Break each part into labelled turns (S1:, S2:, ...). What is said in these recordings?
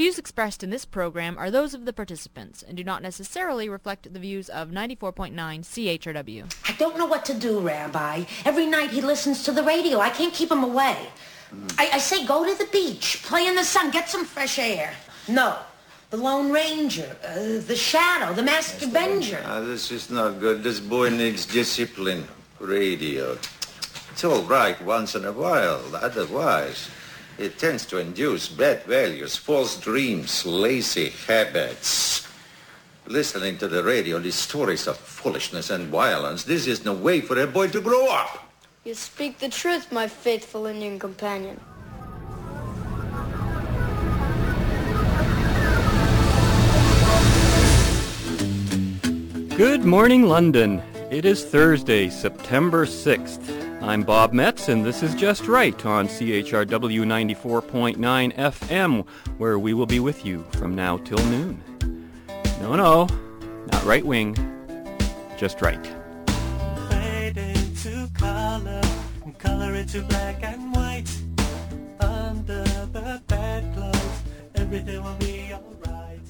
S1: views expressed in this program are those of the participants and do not necessarily reflect the views of 94.9 CHRW.
S2: I don't know what to do, Rabbi. Every night he listens to the radio. I can't keep him away. I, I say go to the beach, play in the sun, get some fresh air. No. The Lone Ranger, uh, the Shadow, the Masked Avenger.
S3: Ah, this is not good. This boy needs discipline. Radio. It's all right once in a while. Otherwise, it tends to induce bad values, false dreams, lazy habits. Listening to the radio, these stories of foolishness and violence, this is no way for a boy to grow up.
S4: You speak the truth, my faithful Indian companion.
S5: Good morning, London. It is Thursday, September 6th. I'm Bob Metz, and this is Just Right on CHRW 94.9 FM, where we will be with you from now till noon. No, no, not right wing, just right.
S6: Fade into color, and color into black and white. Under the bedclothes, everything will be alright.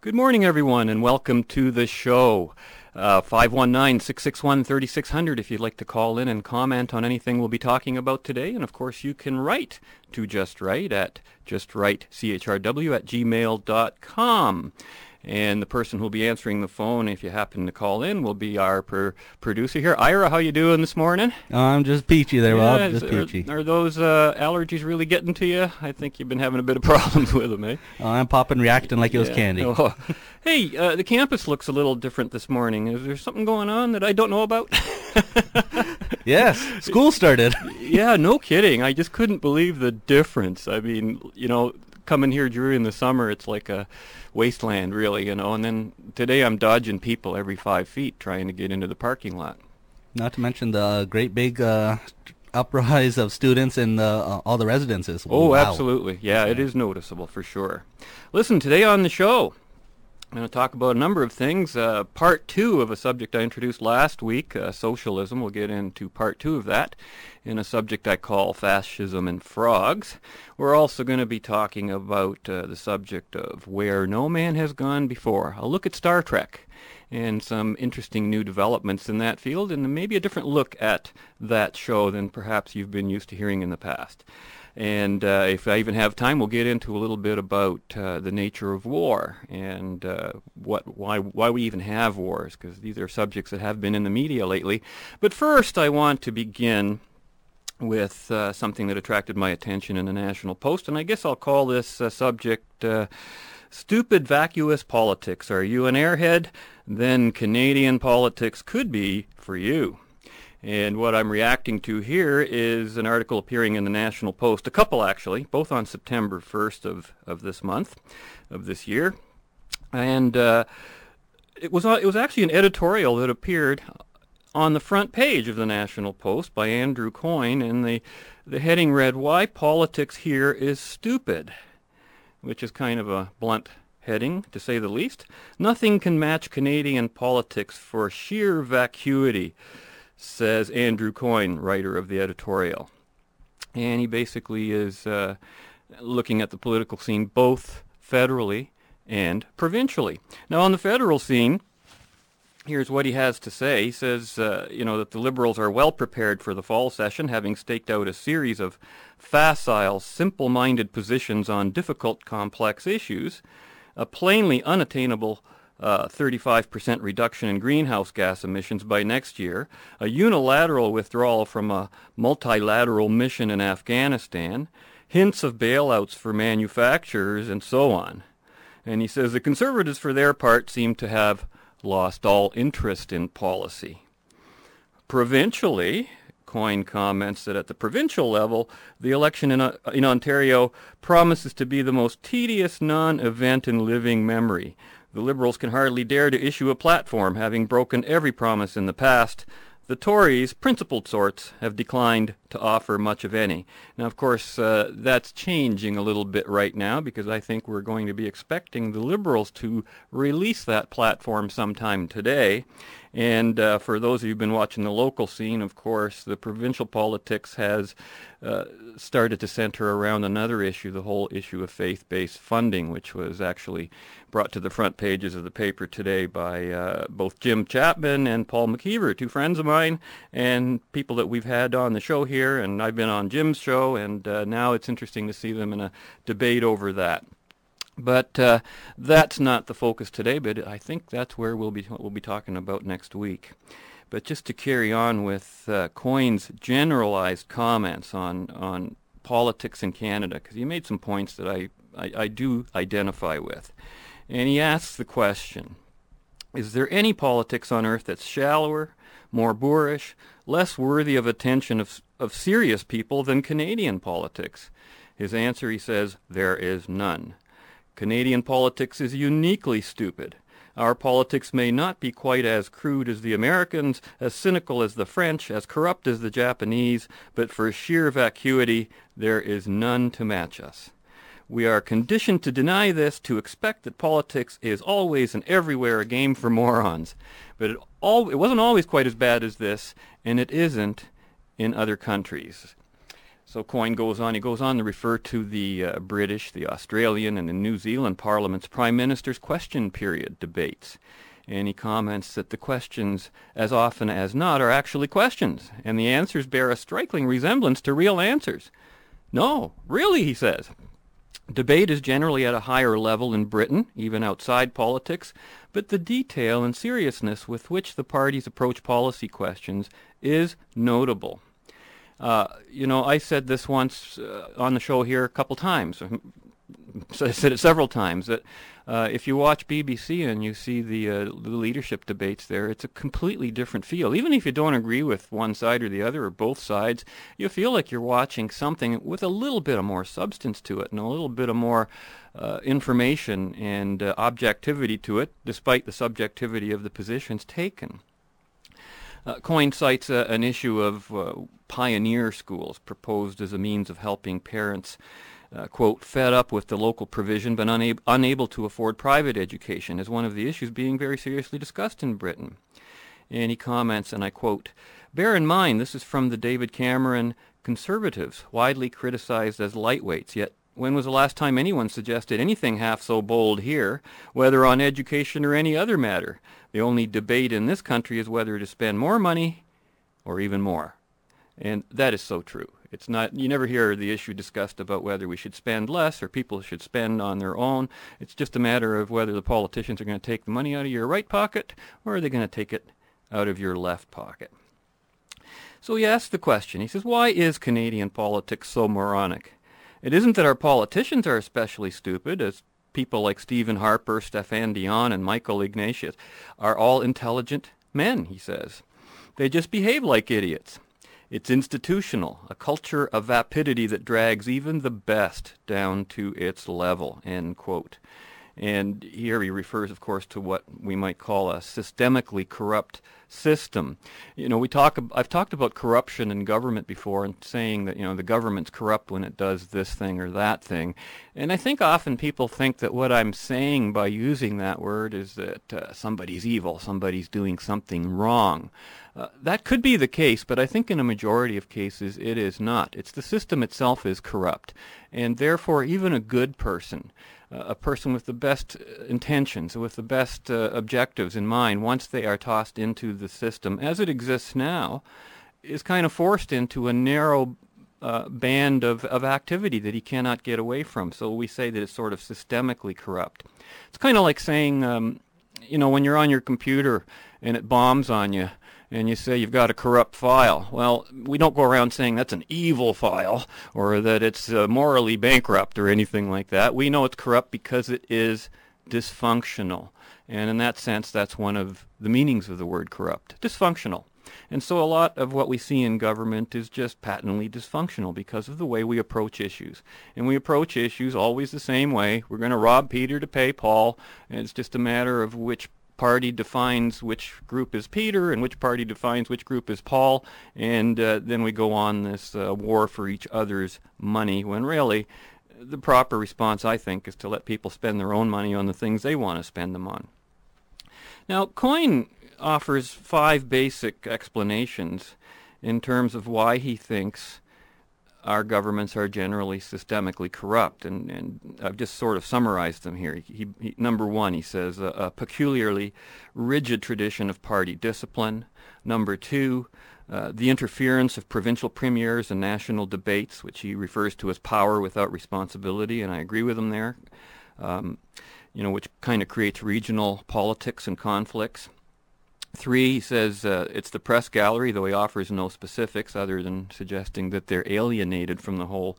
S5: Good morning, everyone, and welcome to the show. Uh, 519-661-3600 if you'd like to call in and comment on anything we'll be talking about today. And, of course, you can write to Just Right at justrightchrw at gmail.com. And the person who'll be answering the phone, if you happen to call in, will be our per- producer here. Ira, how you doing this morning?
S7: Oh, I'm just peachy there, Bob.
S5: Yeah,
S7: Just
S5: is-
S7: peachy.
S5: Are, are those uh, allergies really getting to you? I think you've been having a bit of problems with them, eh?
S7: Oh, I'm popping, reacting like it was
S5: Yeah.
S7: candy.
S5: Oh. Hey, uh, the campus looks a little different this morning. Is there something going on that I don't know about?
S7: Yes, school started.
S5: yeah, no kidding. I just couldn't believe the difference. I mean, you know, coming here during the summer, it's like a wasteland, really, you know. And then today I'm dodging people every five feet trying to get into the parking lot.
S7: Not to mention the great big uh, uprise of students in uh, all the residences.
S5: Oh,
S7: Wow.
S5: absolutely. Yeah, it is noticeable for sure. Listen, today on the show, I'm going to talk about a number of things. Uh, part two of a subject I introduced last week, uh, socialism. We'll get into part two of that in a subject I call fascism and frogs. We're also going to be talking about uh, the subject of where no man has gone before. I'll look at Star Trek and some interesting new developments in that field and maybe a different look at that show than perhaps you've been used to hearing in the past. And uh, if I even have time, we'll get into a little bit about uh, the nature of war and uh, what, why, why we even have wars, because these are subjects that have been in the media lately. But first, I want to begin with uh, something that attracted my attention in the National Post, and I guess I'll call this uh, subject uh, "Stupid Vacuous Politics." Are you an airhead? Then Canadian politics could be for you. And what I'm reacting to here is an article appearing in the National Post, a couple actually, both on September 1st of, of this month, of this year. And uh, it was it was actually an editorial that appeared on the front page of the National Post by Andrew Coyne, and the the heading read "Why Politics Here Is Stupid," which is kind of a blunt heading, to say the least. Nothing can match Canadian politics for sheer vacuity, says Andrew Coyne, writer of the editorial. And he basically is uh, looking at the political scene both federally and provincially. Now, on the federal scene, Here's what he has to say. He says, uh, you know, that the Liberals are well prepared for the fall session, having staked out a series of facile, simple-minded positions on difficult, complex issues, a plainly unattainable uh, 35% reduction in greenhouse gas emissions by next year, a unilateral withdrawal from a multilateral mission in Afghanistan, hints of bailouts for manufacturers, and so on. And he says the Conservatives, for their part, seem to have lost all interest in policy. Provincially, Coyne comments that at the provincial level, the election in, uh, in Ontario promises to be the most tedious non-event in living memory. The Liberals can hardly dare to issue a platform, having broken every promise in the past. The Tories, principled sorts, have declined to offer much of any. Now, of course, uh, that's changing a little bit right now because I think we're going to be expecting the Liberals to release that platform sometime today. And uh, for those of you who've been watching the local scene, of course, the provincial politics has uh, started to center around another issue, the whole issue of faith-based funding, which was actually brought to the front pages of the paper today by uh, both Jim Chapman and Paul McKeever, two friends of mine and people that we've had on the show here. And I've been on Jim's show, and uh, now it's interesting to see them in a debate over that. But uh, that's not the focus today, but I think that's where we'll be, we'll be talking about next week. But just to carry on with uh, Coyne's generalized comments on, on politics in Canada, because he made some points that I, I, I do identify with. And he asks the question, is there any politics on earth that's shallower, more boorish, less worthy of attention of, of serious people than Canadian politics? His answer, he says, there is none. Canadian politics is uniquely stupid. Our politics may not be quite as crude as the Americans, as cynical as the French, as corrupt as the Japanese, but for sheer vacuity, there is none to match us. We are conditioned to deny this, to expect that politics is always and everywhere a game for morons. But it, it wasn't always quite as bad as this, and it isn't in other countries. So Coyne goes on, he goes on to refer to the uh, British, the Australian, and the New Zealand Parliament's Prime Minister's question period debates. And he comments that the questions, as often as not, are actually questions, and the answers bear a striking resemblance to real answers. No, really, he says. Debate is generally at a higher level in Britain, even outside politics, but the detail and seriousness with which the parties approach policy questions is notable. Uh, you know, I said this once uh, on the show here a couple times. I said it several times that uh, if you watch BBC and you see the, uh, the leadership debates there, it's a completely different feel. Even if you don't agree with one side or the other or both sides, you feel like you're watching something with a little bit of more substance to it and a little bit of more uh, information and uh, objectivity to it, despite the subjectivity of the positions taken. Uh, Coyne cites uh, an issue of uh, pioneer schools proposed as a means of helping parents, uh, quote, fed up with the local provision but unab unable to afford private education as one of the issues being very seriously discussed in Britain. And he comments, and I quote, Bear in mind this is from the David Cameron Conservatives, widely criticized as lightweights, yet when was the last time anyone suggested anything half so bold here, whether on education or any other matter? The only debate in this country is whether to spend more money or even more. And that is so true. It's not, you never hear the issue discussed about whether we should spend less or people should spend on their own. It's just a matter of whether the politicians are going to take the money out of your right pocket or are they going to take it out of your left pocket. So he asks the question, he says, why is Canadian politics so moronic? It isn't that our politicians are especially stupid, as people like Stephen Harper, Stéphane Dion, and Michael Ignatieff are all intelligent men, he says. They just behave like idiots. It's institutional, a culture of vapidity that drags even the best down to its level, end quote. And here he refers, of course, to what we might call a systemically corrupt system. You know, we talk. I've talked about corruption in government before, and saying that you know the government's corrupt when it does this thing or that thing. And I think often people think that what I'm saying by using that word is that uh, somebody's evil, somebody's doing something wrong. Uh, that could be the case, but I think in a majority of cases it is not. It's the system itself is corrupt, and therefore even a good person a person with the best uh, intentions, with the best uh, objectives in mind, once they are tossed into the system as it exists now, is kind of forced into a narrow uh, band of, of activity that he cannot get away from. So we say that it's sort of systemically corrupt. It's kind of like saying, um, you know, when you're on your computer and it bombs on you, and you say you've got a corrupt file. Well, we don't go around saying that's an evil file or that it's uh, morally bankrupt or anything like that. We know it's corrupt because it is dysfunctional. And in that sense, that's one of the meanings of the word corrupt, dysfunctional. And so a lot of what we see in government is just patently dysfunctional because of the way we approach issues. And we approach issues always the same way. We're going to rob Peter to pay Paul, and it's just a matter of which party defines which group is Peter and which party defines which group is Paul, and uh, then we go on this uh, war for each other's money when really the proper response, I think, is to let people spend their own money on the things they want to spend them on. Now, Coyne offers five basic explanations in terms of why he thinks our governments are generally systemically corrupt, and, and I've just sort of summarized them here. He, he, number one, he says, a, a, peculiarly rigid tradition of party discipline. Number two, uh, the interference of provincial premiers and national debates, which he refers to as power without responsibility, and I agree with him there. Um, you know, which kind of creates regional politics and conflicts. Three, he says uh, it's the press gallery, though he offers no specifics other than suggesting that they're alienated from the whole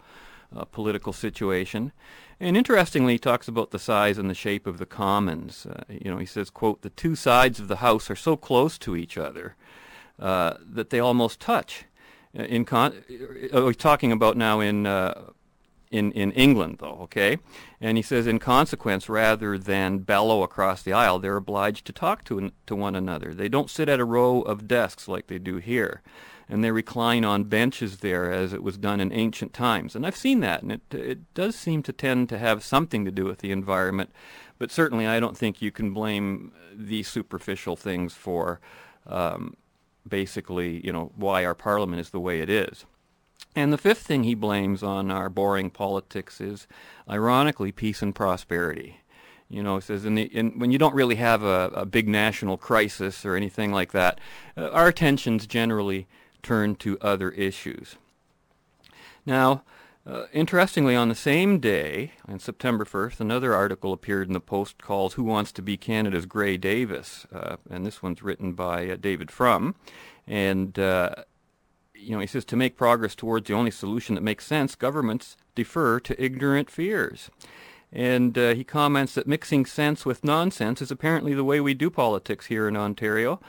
S5: uh, political situation. And interestingly, he talks about the size and the shape of the commons. Uh, you know, he says, quote, the two sides of the house are so close to each other uh, that they almost touch. Uh, in con- uh, he's talking about now in in, in England, though, okay? And he says, in consequence, rather than bellow across the aisle, they're obliged to talk to, to one another. They don't sit at a row of desks like they do here. And they recline on benches there as it was done in ancient times. And I've seen that, and it, it does seem to tend to have something to do with the environment. But certainly I don't think you can blame these superficial things for um, basically, you know, why our parliament is the way it is. And the fifth thing he blames on our boring politics is, ironically, peace and prosperity. You know, he says in the, in, when you don't really have a, a, big national crisis or anything like that, uh, our attentions generally turn to other issues. Now, uh, interestingly, on the same day, on September 1st, another article appeared in the Post called Who Wants to Be Canada's Gray Davis? Uh, and this one's written by uh, David Frum. And uh, you know, he says to make progress towards the only solution that makes sense, governments defer to ignorant fears. And uh, he comments that mixing sense with nonsense is apparently the way we do politics here in Ontario.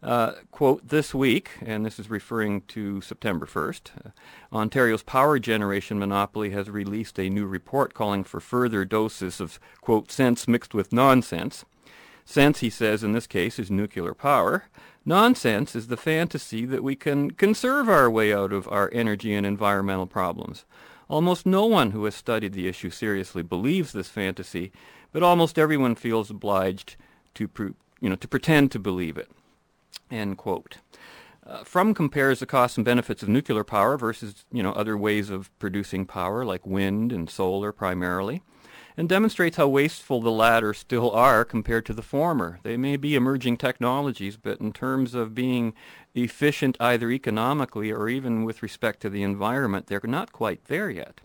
S5: Uh, quote, this week, and this is referring to September 1st, uh, Ontario's power generation monopoly has released a new report calling for further doses of, quote, sense mixed with nonsense. Sense, he says, in this case, is nuclear power. Nonsense is the fantasy that we can conserve our way out of our energy and environmental problems. Almost no one who has studied the issue seriously believes this fantasy, but almost everyone feels obliged to, you know, to pretend to believe it. End quote. Uh, Frum compares the costs and benefits of nuclear power versus you know other ways of producing power like wind and solar primarily and demonstrates how wasteful the latter still are compared to the former. They may be emerging technologies, but in terms of being efficient either economically or even with respect to the environment, they're not quite there yet.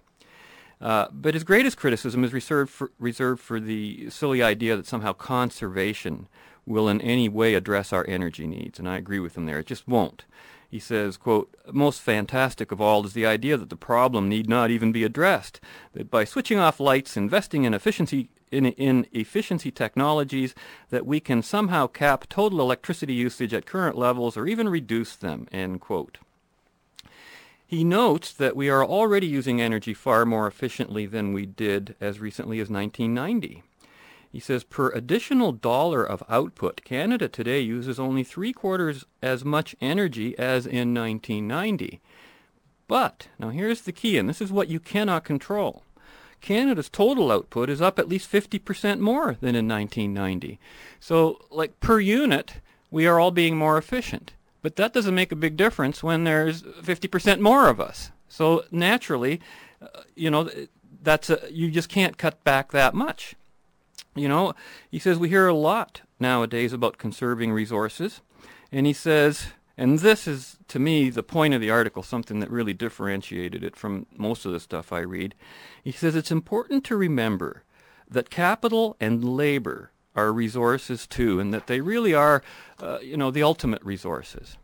S5: Uh, but his greatest criticism is reserved for, reserved for the silly idea that somehow conservation will in any way address our energy needs, and I agree with him there. It just won't. He says, quote, most fantastic of all is the idea that the problem need not even be addressed, that by switching off lights, investing in efficiency in, in efficiency technologies, that we can somehow cap total electricity usage at current levels or even reduce them, end quote. He notes that we are already using energy far more efficiently than we did as recently as 1990. He says per additional dollar of output, Canada today uses only three quarters as much energy as in 1990. But, now here's the key, and this is what you cannot control. Canada's total output is up at least 50% more than in 1990. So, like per unit, we are all being more efficient. But that doesn't make a big difference when there's 50% more of us. So naturally, uh, you know, that's a, you just can't cut back that much. You know, he says we hear a lot nowadays about conserving resources. And he says, and this is, to me, the point of the article, something that really differentiated it from most of the stuff I read. He says it's important to remember that capital and labor are resources too, and that they really are, uh, you know, the ultimate resources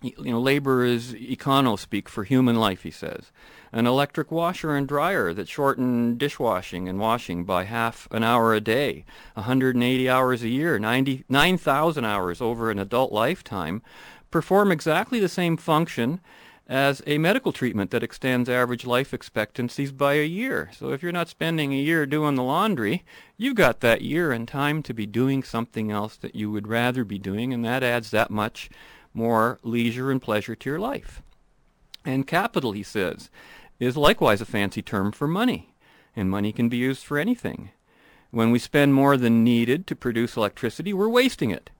S5: you know, labor is econo speak for human life, he says. An electric washer and dryer that shorten dishwashing and washing by half an hour a day, 180 hours a year, 9,000 hours over an adult lifetime, perform exactly the same function as a medical treatment that extends average life expectancies by a year. So if you're not spending a year doing the laundry, you've got that year and time to be doing something else that you would rather be doing, and that adds that much more leisure and pleasure to your life. And capital, he says, is likewise a fancy term for money, and money can be used for anything. When we spend more than needed to produce electricity, we're wasting it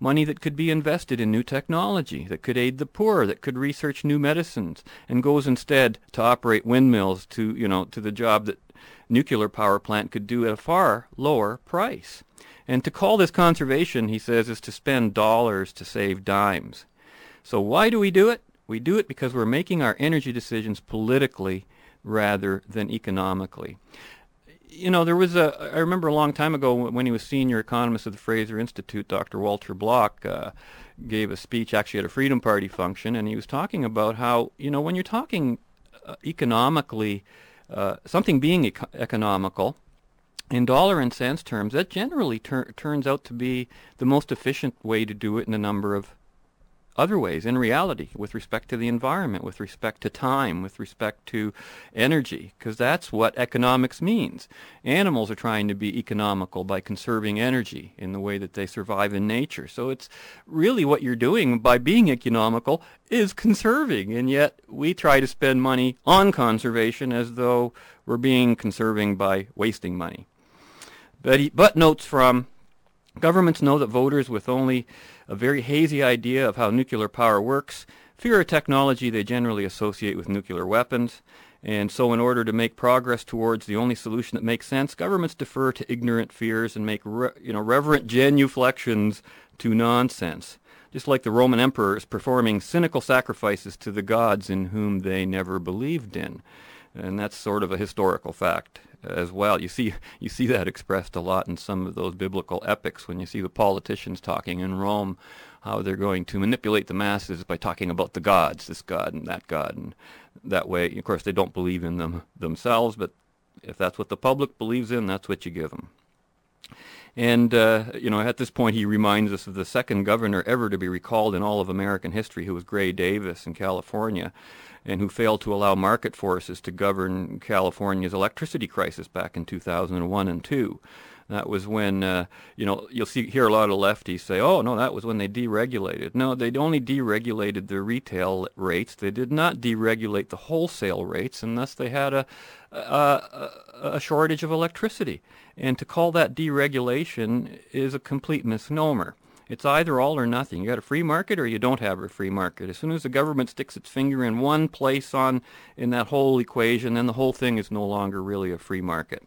S5: money that could be invested in new technology, that could aid the poor, that could research new medicines, and goes instead to operate windmills to, you know, to the job that nuclear power plant could do at a far lower price. And to call this conservation, he says, is to spend dollars to save dimes. So why do we do it? We do it because we're making our energy decisions politically rather than economically you know, there was a. I remember a long time ago when he was senior economist at the Fraser Institute, Dr. Walter Block uh, gave a speech actually at a Freedom Party function, and he was talking about how you know when you're talking uh, economically, uh, something being eco- economical in dollar and cents terms, that generally tur- turns out to be the most efficient way to do it in a number of other ways in reality with respect to the environment, with respect to time, with respect to energy, because that's what economics means. Animals are trying to be economical by conserving energy in the way that they survive in nature. So it's really what you're doing by being economical is conserving, and yet we try to spend money on conservation as though we're being conserving by wasting money. But, he, but notes Frum governments know that voters with only a very hazy idea of how nuclear power works, fear a technology they generally associate with nuclear weapons, and so in order to make progress towards the only solution that makes sense, governments defer to ignorant fears and make re- you know, reverent genuflections to nonsense, just like the Roman emperors performing cynical sacrifices to the gods in whom they never believed in. And that's sort of a historical fact as well. You see, you see that expressed a lot in some of those biblical epics when you see the politicians talking in Rome, how they're going to manipulate the masses by talking about the gods, this god and that god, and that way. Of course, they don't believe in them themselves, but if that's what the public believes in, that's what you give them. And, uh, you know, at this point, he reminds us of the second governor ever to be recalled in all of American history, who was Gray Davis in California and who failed to allow market forces to govern California's electricity crisis back in 2001 and 2. That was when, uh, you know, you'll see hear a lot of lefties say, "Oh no, that was when they deregulated." No, they only deregulated the retail rates. They did not deregulate the wholesale rates, and thus they had a, a, a shortage of electricity. And to call that deregulation is a complete misnomer. It's either all or nothing. You got a free market or you don't have a free market. As soon as the government sticks its finger in one place on in that whole equation, then the whole thing is no longer really a free market.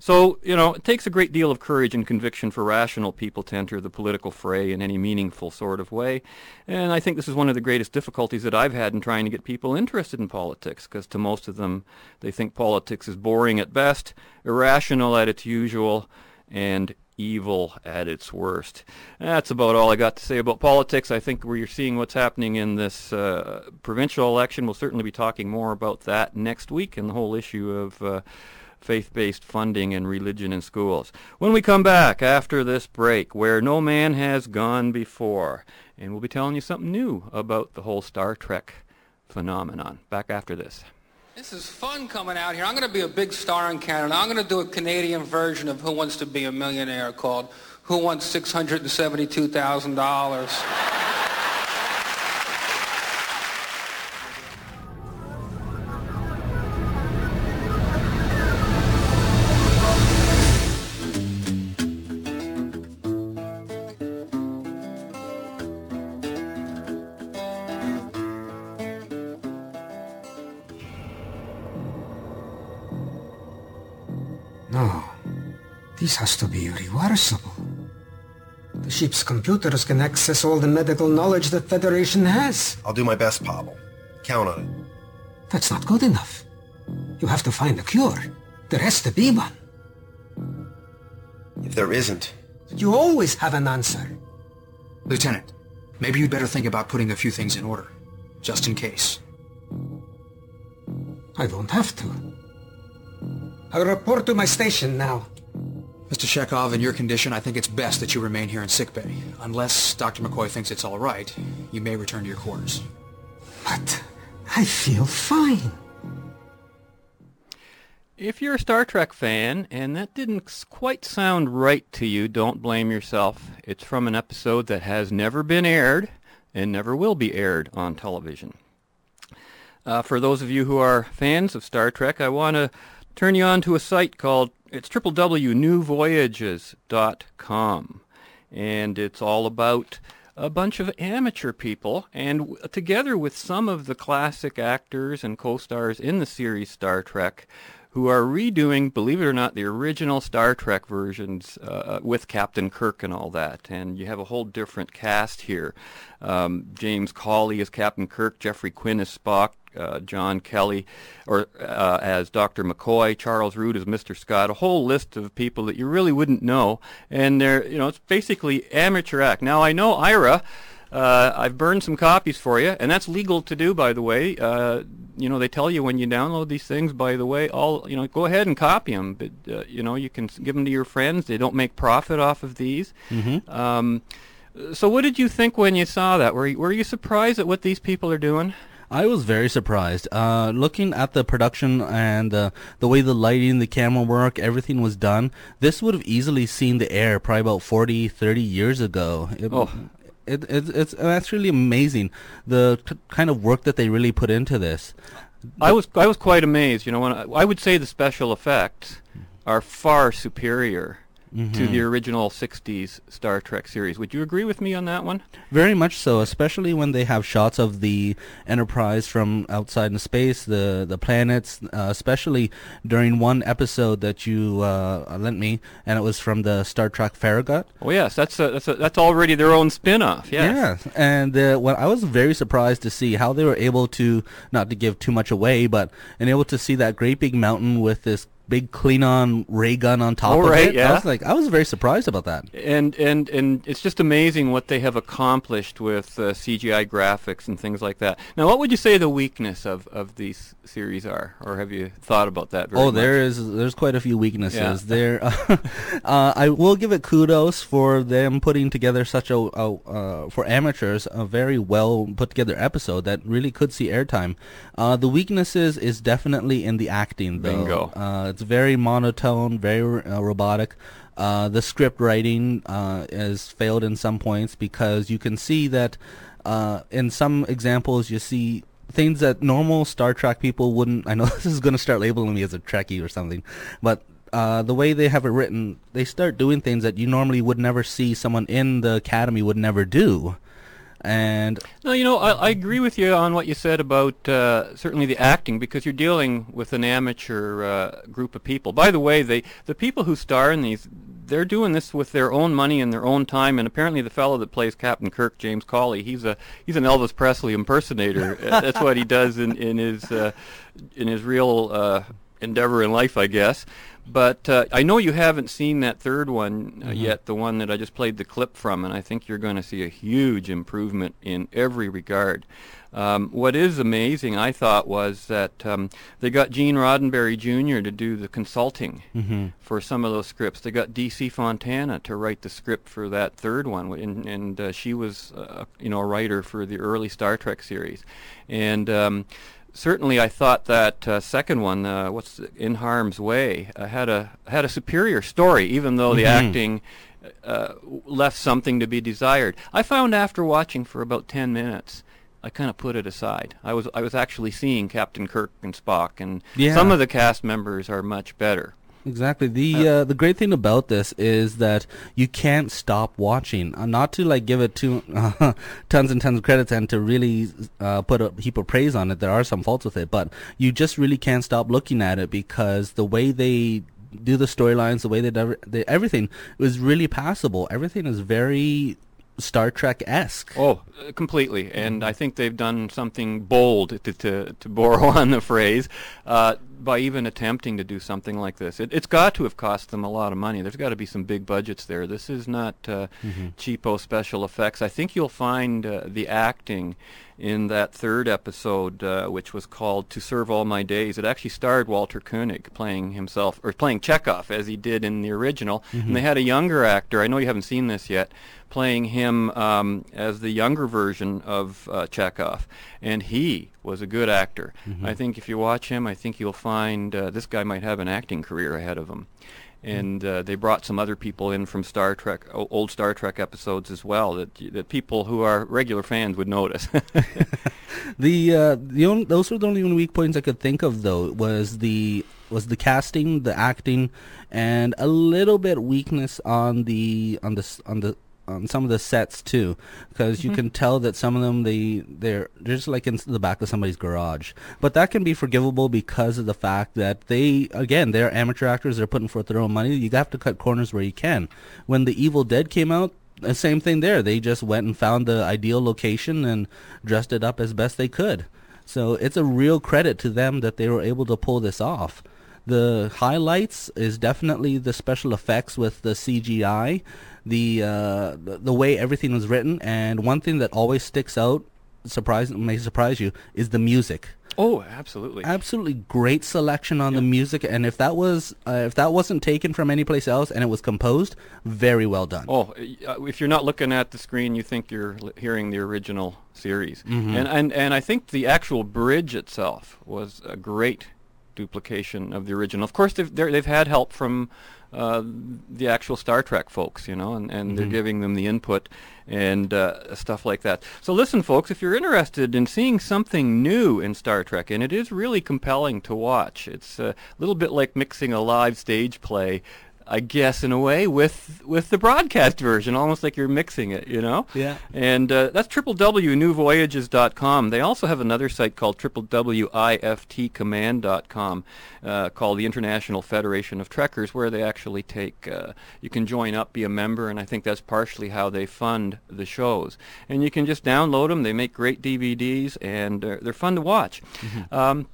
S5: So, you know, it takes a great deal of courage and conviction for rational people to enter the political fray in any meaningful sort of way. And I think this is one of the greatest difficulties that I've had in trying to get people interested in politics, because to most of them, they think politics is boring at best, irrational at its usual, and evil at its worst. That's about all I got to say about politics. I think we're seeing what's happening in this uh, provincial election. We'll certainly be talking more about that next week and the whole issue of uh, faith-based funding and religion in schools. When we come back after this break, where no man has gone before, and we'll be telling you something new about the whole Star Trek phenomenon. Back after this.
S8: This is fun coming out here. I'm going to be a big star in Canada. I'm going to do a Canadian version of Who Wants to Be a Millionaire called Who Wants $672,000.
S9: Has to be reversible. The ship's computers can access all the medical knowledge the Federation has.
S10: I'll do my best, Pavel. Count on it.
S9: That's not good enough. You have to find a cure. There has to be one.
S10: If there isn't...
S9: You always have an answer.
S11: Lieutenant, maybe you'd better think about putting a few things in order. Just in case.
S9: I don't have to. I'll report to my station now.
S11: Mr. Chekhov, in your condition, I think it's best that you remain here in sickbay. Unless Dr. McCoy thinks it's all right, you may return to your quarters.
S9: But I feel fine.
S5: If you're a Star Trek fan and that didn't quite sound right to you, don't blame yourself. It's from an episode that has never been aired and never will be aired on television. Uh, for those of you who are fans of Star Trek, I want to turn you on to a site called it's www.newvoyages.com, and it's all about a bunch of amateur people, and together with some of the classic actors and co-stars in the series Star Trek, who are redoing, believe it or not, the original Star Trek versions uh, with Captain Kirk and all that. And you have a whole different cast here. Um, James Cawley as Captain Kirk, Jeffrey Quinn as Spock, uh, John Kelly or uh, as Dr. McCoy, Charles Root as Mr. Scott, a whole list of people that you really wouldn't know. And they're, you know, it's basically amateur act. Now, I know Ira. Uh, I've burned some copies for you, and that's legal to do, by the way. Uh, you know, they tell you when you download these things, by the way, all you know, go ahead and copy them. But uh, you know, you can give them to your friends. They don't make profit off of these.
S7: Mhm.
S5: Um, so, what did you think when you saw that? Were you, were you surprised at what these people are doing?
S7: I was very surprised. Uh, looking at the production and uh, the way the lighting, the camera work, everything was done, this would have easily seen the air probably about 40, 30 years ago. It,
S5: Oh.
S7: It, it, it's that's really amazing the t- kind of work that they really put into this.
S5: I was I was quite amazed. You know, when I, I would say the special effects are far superior to
S7: Mhm.
S5: the original '60s Star Trek series. Would you agree with me on that one?
S7: Very much so, especially when they have shots of the Enterprise from outside in space, the the planets, uh, especially during one episode that you uh, lent me, and it was from the Star Trek Farragut.
S5: Oh yes, that's a, that's a, that's already their own spin-off. Yes.
S7: Yeah, and uh, what I was very surprised to see how they were able to, not to give too much away, but and able to see that great big mountain with this big Klingon ray gun on top
S5: Oh,
S7: of
S5: right,
S7: it.
S5: yeah.
S7: I was like, I was very surprised about that.
S5: And and and it's just amazing what they have accomplished with uh, CGI graphics and things like that. Now, what would you say the weakness of, of these series are, or have you thought about that? Very
S7: oh,
S5: much?
S7: there is there's quite a few weaknesses.
S5: Yeah.
S7: There, uh, I will give it kudos for them putting together such a, a uh, for amateurs a very well put together episode that really could see airtime. Uh, the weaknesses is definitely in the acting. Though.
S5: Bingo.
S7: It's very monotone, very uh, robotic. Uh, the script writing uh, has failed in some points because you can see that uh, in some examples you see things that normal Star Trek people wouldn't. I know this is going to start labeling me as a Trekkie or something, but uh, the way they have it written, they start doing things that you normally would never see someone in the academy would never do. And
S5: No, you know, I, I agree with you on what you said about uh, certainly the acting because you're dealing with an amateur uh, group of people. By the way, they the people who star in these, they're doing this with their own money and their own time. And apparently, the fellow that plays Captain Kirk, James Cawley, he's a he's an Elvis Presley impersonator. That's what he does in in his uh, in his real uh, endeavor in life, I guess. But uh, I know you haven't seen that third one uh,
S7: Mhm.
S5: yet, the one that I just played the clip from, and I think you're going to see a huge improvement in every regard. Um, what is amazing, I thought, was that um, they got Gene Roddenberry Jr. to do the consulting
S7: Mhm.
S5: for some of those scripts. They got D.C. Fontana to write the script for that third one, and, and uh, she was, uh, you know, a writer for the early Star Trek series. And um, certainly, I thought that uh, second one, uh, what's the- in harm's way, uh, had a had a superior story, even though the
S7: Mhm.
S5: acting uh, left something to be desired. I found after watching for about ten minutes. I kind of put it aside. I was I was actually seeing Captain Kirk and Spock, and
S7: Yeah.
S5: some of the cast members are much better.
S7: Exactly. The uh, the great thing about this is that you can't stop watching. Uh, not to like give it to uh, tons and tons of credits and to really uh, put a heap of praise on it. There are some faults with it, but you just really can't stop looking at it because the way they do the storylines, the way they, diver- they everything was really passable. Everything is very Star Trek esque.
S5: Oh, completely. And I think they've done something bold to, to, to borrow on the phrase. Uh, by even attempting to do something like this. It, it's got to have cost them a lot of money. There's got to be some big budgets there. This is not uh,
S7: Mhm.
S5: cheapo special effects. I think you'll find uh, the acting in that third episode, uh, which was called "To Serve All My Days." It actually starred Walter Koenig playing himself or playing Chekhov as he did in the original,
S7: Mhm.
S5: and they had a younger actor. I know you haven't seen this yet, playing him um, as the younger version of uh, Chekhov, and he was a good actor.
S7: Mhm.
S5: I think if you watch him, I think you'll find uh, this guy might have an acting career ahead of him. And uh, they brought some other people in from Star Trek, old Star Trek episodes as well, that that people who are regular fans would notice.
S7: The uh, the only, those were the only weak points I could think of though was the was the casting, the acting, and a little bit weakness on the on the on the on some of the sets too, because you
S5: Mhm.
S7: can tell that some of them they they're they're just like in the back of somebody's garage. But that can be forgivable because of the fact that they again they're amateur actors. They're putting forth their own money. You have to cut corners where you can. When the Evil Dead came out, the same thing there. They just went and found the ideal location and dressed it up as best they could. So it's a real credit to them that they were able to pull this off. The highlights is definitely the special effects with the CGI, the uh, the, way everything was written, and one thing that always sticks out, surprise may surprise you, is the music.
S5: oh, absolutely.
S7: Absolutely great selection on the music, and if that was uh, if that wasn't taken from any place else and it was composed, very well done.
S5: Oh, uh, if you're not looking at the screen, you think you're hearing the original series.
S7: Mhm.
S5: And, and and I think the actual bridge itself was a great duplication of the original. Of course, they've they've had help from uh, the actual Star Trek folks, you know, and, and they're
S7: Mhm.
S5: giving them the input and uh, stuff like that. So listen, folks, if you're interested in seeing something new in Star Trek, and it is really compelling to watch, it's a little bit like mixing a live stage play. I guess in a way with with the broadcast version, almost like you're mixing it, you know.
S7: Yeah.
S5: And uh, that's www.newvoyages.com. They also have another site called www.iftcommand.com uh, called the International Federation of Trekkers, where they actually take, uh, you can join up, be a member, and I think that's partially how they fund the shows. And you can just download them. They make great DVDs, and uh, they're fun to watch. Um,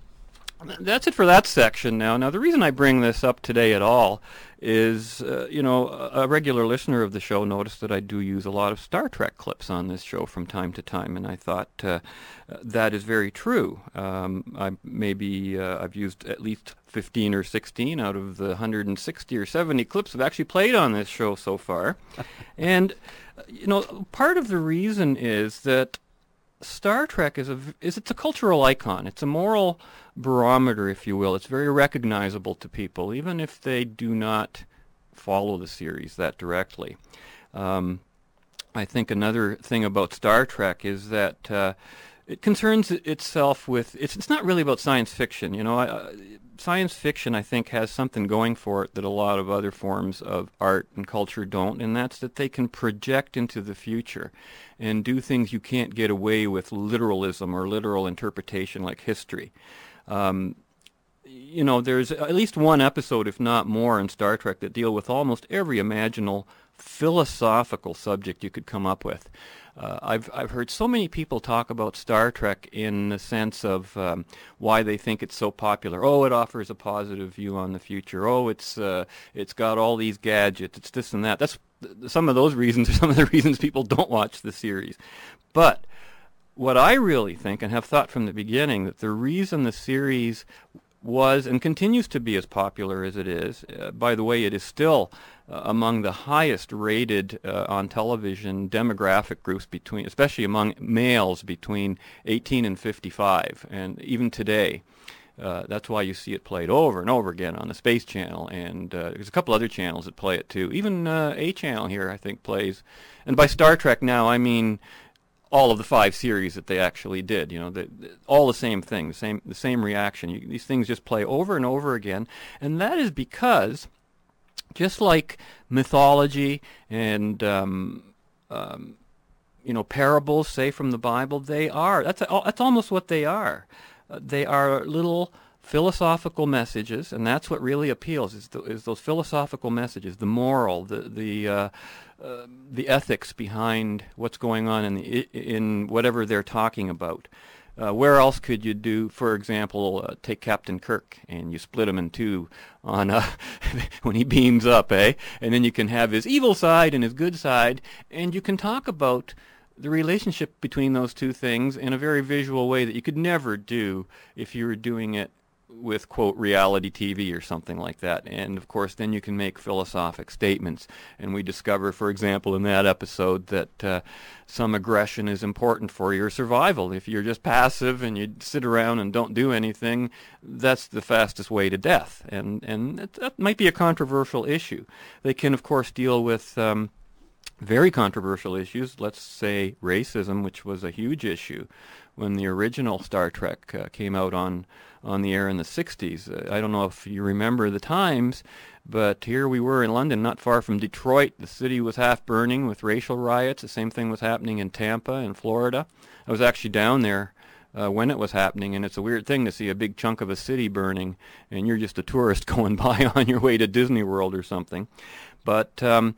S5: that's it for that section now. Now, the reason I bring this up today at all is, uh, you know, a regular listener of the show noticed that I do use a lot of Star Trek clips on this show from time to time, and I thought uh, that is very true. Um, I maybe uh, I've used at least 15 or 16 out of the 160 or 70 clips I've actually played on this show so far, and uh, you know, part of the reason is that Star Trek is a is it's a cultural icon. It's a moral barometer, if you will. It's very recognizable to people, even if they do not follow the series that directly. Um, I think another thing about Star Trek is that uh, it concerns itself with it's it's not really about science fiction. You know, I, uh, science fiction I think has something going for it that a lot of other forms of art and culture don't, and that's that they can project into the future and do things you can't get away with literalism or literal interpretation like history. Um, you know, there's at least one episode, if not more, in Star Trek that deal with almost every imaginable philosophical subject you could come up with. Uh, I've I've heard so many people talk about Star Trek in the sense of um, why they think it's so popular. Oh, it offers a positive view on the future. Oh, it's uh, it's got all these gadgets. It's this and that. That's th- some of those reasons some of the reasons people don't watch the series. But what I really think and have thought from the beginning that the reason the series was and continues to be as popular as it is, uh, by the way, it is still uh, among the highest rated uh, on television demographic groups between, especially among males between 18 and 55, and even today. Uh, that's why you see it played over and over again on the Space Channel, and uh, there's a couple other channels that play it too. Even uh, A Channel here, I think, plays. And by Star Trek now, I mean all of the five series that they actually did. You know, the, the, all the same thing, the same the same reaction. You, these things just play over and over again, and that is because, just like mythology and um, um, you know parables, say from the Bible, they are that's a, that's almost what they are. Uh, they are little philosophical messages, and that's what really appeals is, the, is those philosophical messages, the moral, the the uh, uh, the ethics behind what's going on in the, in whatever they're talking about. Uh, where else could you do, for example, uh, take Captain Kirk and you split him in two on uh, when he beams up, eh? And then you can have his evil side and his good side, and you can talk about the relationship between those two things in a very visual way that you could never do if you were doing it with quote reality TV or something like that. And of course, then you can make philosophic statements. And we discover, for example, in that episode that uh, some aggression is important for your survival. If you're just passive and you sit around and don't do anything, that's the fastest way to death. And and that, might be a controversial issue. They can, of course, deal with. Um, very controversial issues. Let's say racism, which was a huge issue when the original Star Trek uh, came out on on the air in the 60s. Uh, I don't know if you remember the times, but here we were in London, not far from Detroit. The city was half burning with racial riots. The same thing was happening in Tampa in Florida. I was actually down there uh, when it was happening, and it's a weird thing to see a big chunk of a city burning, and you're just a tourist going by on your way to Disney World or something. But um,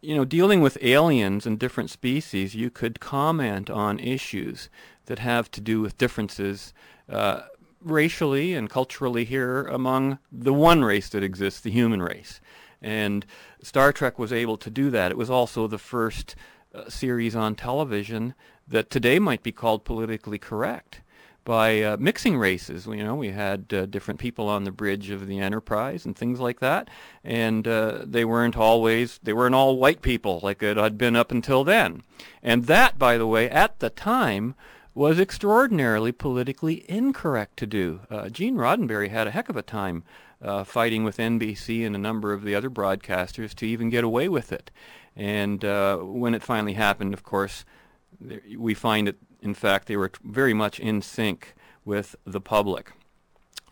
S5: you know, dealing with aliens and different species, you could comment on issues that have to do with differences uh, racially and culturally here among the one race that exists, the human race. And Star Trek was able to do that. It was also the first uh, series on television that today might be called politically correct by uh, mixing races. You know, we had uh, different people on the bridge of the Enterprise and things like that, and uh, they weren't always they weren't all white people like it had been up until then. And that, by the way, at the time was extraordinarily politically incorrect to do. Uh, Gene Roddenberry had a heck of a time uh, fighting with NBC and a number of the other broadcasters to even get away with it. And uh, when it finally happened, of course, we find that, in fact, they were very much in sync with the public.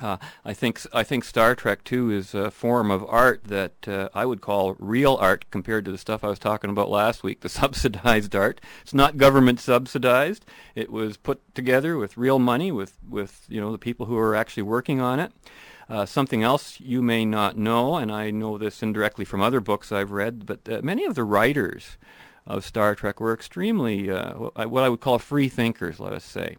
S5: Uh, I think I think Star Trek too is a form of art that uh, I would call real art compared to the stuff I was talking about last week, the subsidized art. It's not government subsidized. It was put together with real money, with with you know the people who are actually working on it. Uh, something else you may not know, and I know this indirectly from other books I've read, but uh, many of the writers of Star Trek were extremely uh, what I would call free thinkers, let us say.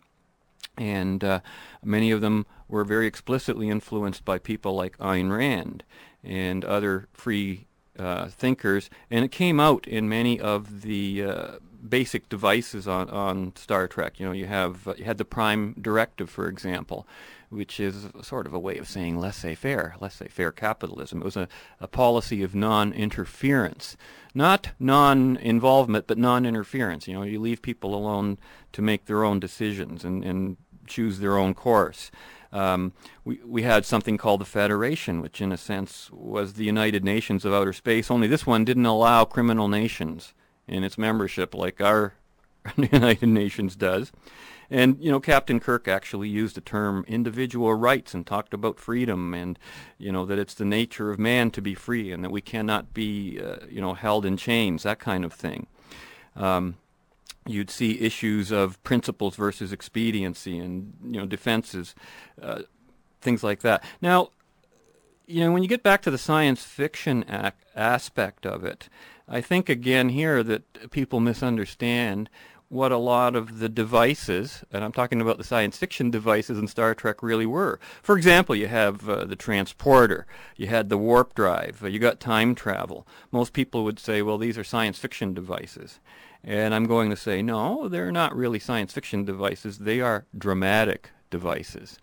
S5: And uh, many of them were very explicitly influenced by people like Ayn Rand and other free uh, thinkers, and it came out in many of the uh, basic devices on, on Star Trek. You know, you have uh, you had the Prime Directive, for example, which is sort of a way of saying laissez-faire, laissez-faire capitalism. It was a, a policy of non-interference, not non-involvement, but non-interference. You know, you leave people alone to make their own decisions and, and choose their own course. Um, we, we had something called the Federation, which in a sense was the United Nations of outer space, only this one didn't allow criminal nations in its membership like our United Nations does. And you know, Captain Kirk actually used the term individual rights and talked about freedom, and you know that it's the nature of man to be free, and that we cannot be uh, you know held in chains, that kind of thing. Um, you'd see issues of principles versus expediency, and you know defenses, uh, things like that. Now, you know, when you get back to the science fiction ac- aspect of it, I think again here that people misunderstand what a lot of the devices, and I'm talking about the science fiction devices in Star Trek really were. For example, you have uh, the transporter, you had the warp drive, uh, you got time travel. Most people would say, well, these are science fiction devices. And I'm going to say, no, they're not really science fiction devices. They are dramatic devices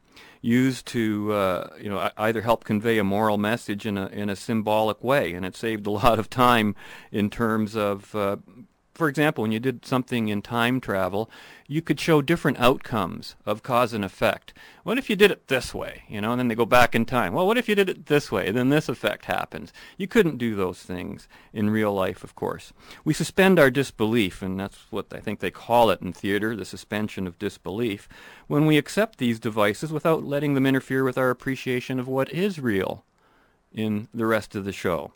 S5: used to uh, you know either help convey a moral message in a in a symbolic way, and it saved a lot of time in terms of uh, for example, when you did something in time travel, you could show different outcomes of cause and effect. What if you did it this way, you know, and then they go back in time? Well, what if you did it this way, then this effect happens? You couldn't do those things in real life, of course. We suspend our disbelief, and that's what I think they call it in theater, the suspension of disbelief, when we accept these devices without letting them interfere with our appreciation of what is real in the rest of the show.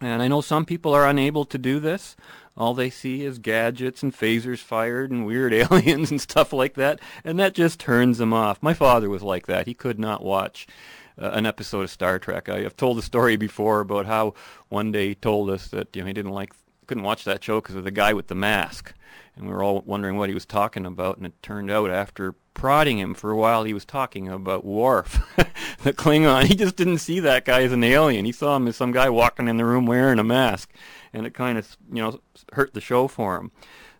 S5: And I know some people are unable to do this. All they see is gadgets and phasers fired and weird aliens and stuff like that, and that just turns them off. My father was like that. He could not watch uh, an episode of Star Trek. I have told the story before about how one day he told us that you know he didn't like couldn't watch that show because of the guy with the mask, and we were all wondering what he was talking about. And it turned out after prodding him for a while, he was talking about Worf, the Klingon. He just didn't see that guy as an alien. He saw him as some guy walking in the room wearing a mask, and it kind of you know hurt the show for him.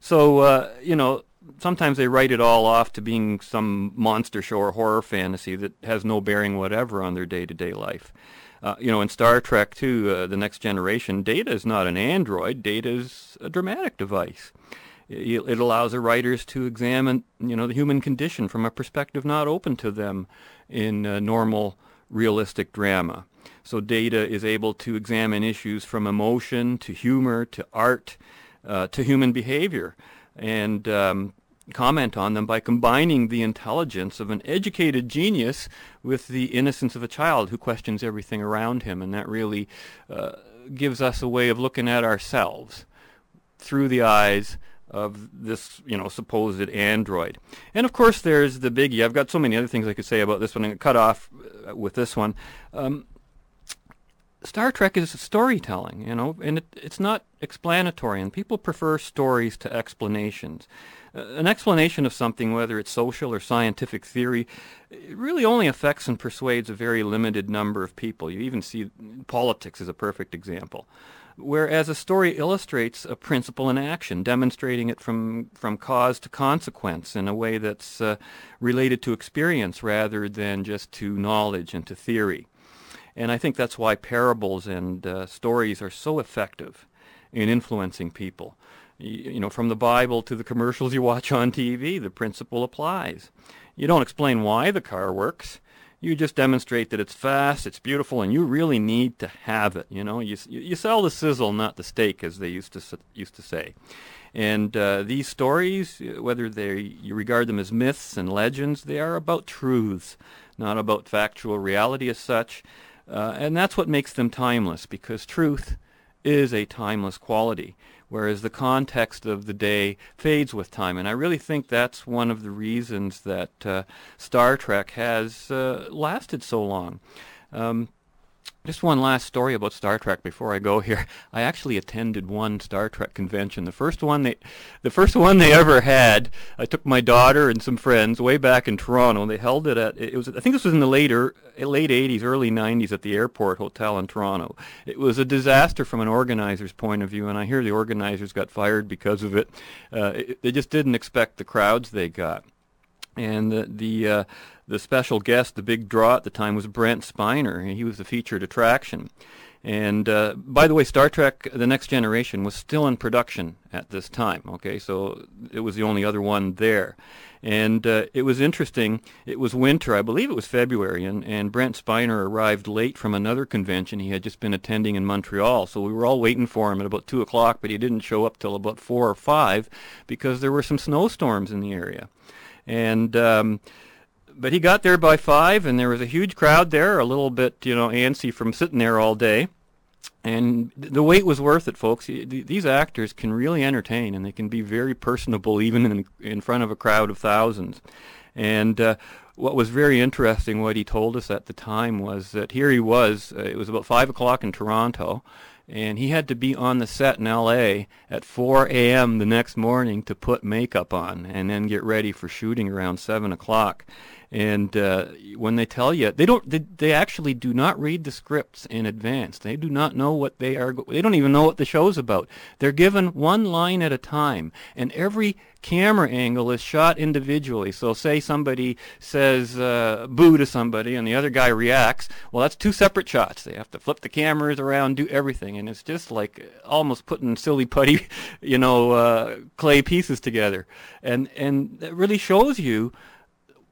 S5: So uh, you know sometimes they write it all off to being some monster show or horror fantasy that has no bearing whatever on their day-to-day life. Uh, you know, in Star Trek too, uh, the Next Generation, Data is not an android. Data is a dramatic device. It, allows the writers to examine, you know, the human condition from a perspective not open to them in uh, normal, realistic drama. So Data is able to examine issues from emotion to humor to art uh, to human behavior and um, comment on them by combining the intelligence of an educated genius with the innocence of a child who questions everything around him. And that really uh, gives us a way of looking at ourselves through the eyes of this, you know, supposed android. And of course, there's the biggie. I've got so many other things I could say about this one. I'm cut off uh, with this one. Um, Star Trek is storytelling, you know, and it, it's not explanatory, and people prefer stories to explanations. Uh, an explanation of something, whether it's social or scientific theory, really only affects and persuades a very limited number of people. You even see politics is a perfect example. Whereas a story illustrates a principle in action, demonstrating it from, from cause to consequence in a way that's uh, related to experience rather than just to knowledge and to theory. And I think that's why parables and uh, stories are so effective in influencing people. You, you know, from the Bible to the commercials you watch on TV, the principle applies. You don't explain why the car works. You just demonstrate that it's fast, it's beautiful, and you really need to have it. You know, you you sell the sizzle, not the steak, as they used to used to say. And uh, these stories, whether they you regard them as myths and legends, they are about truths, not about factual reality as such. Uh, and that's what makes them timeless, because truth is a timeless quality, whereas the context of the day fades with time. And I really think that's one of the reasons that uh, Star Trek has uh, lasted so long. Um, just one last story about Star Trek before I go here. I actually attended one Star Trek convention. The first one they, the first one they ever had. I took my daughter and some friends way back in Toronto. And They held it at it was I think this was in the later late 80s, early 90s at the Airport Hotel in Toronto. It was a disaster from an organizer's point of view, and I hear the organizers got fired because of it. Uh, it they just didn't expect the crowds they got, and the the uh, the special guest, the big draw at the time, was Brent Spiner. He was the featured attraction. And uh, by the way, Star Trek: The Next Generation was still in production at this time. Okay, so it was the only other one there, and uh, it was interesting. It was winter, I believe it was February, and, and Brent Spiner arrived late from another convention he had just been attending in Montreal. So we were all waiting for him at about two o'clock, but he didn't show up till about four or five because there were some snowstorms in the area, and. Um, but he got there by five, and there was a huge crowd there, a little bit, you know, antsy from sitting there all day. And the wait was worth it, folks. These actors can really entertain, and they can be very personable, even in in front of a crowd of thousands. And uh, what was very interesting, what he told us at the time, was that here he was. Uh, it was about five o'clock in Toronto, and he had to be on the set in L.A. at 4 a.m. the next morning to put makeup on, and then get ready for shooting around seven o'clock. And uh, when they tell you, they don't. They, they actually do not read the scripts in advance. They do not know what they are. They don't even know what the show's about. They're given one line at a time, and every camera angle is shot individually. So say somebody says uh, boo to somebody and the other guy reacts. Well, that's two separate shots. They have to flip the cameras around, do everything. And it's just like almost putting silly putty, you know, uh, clay pieces together. And, and it really shows you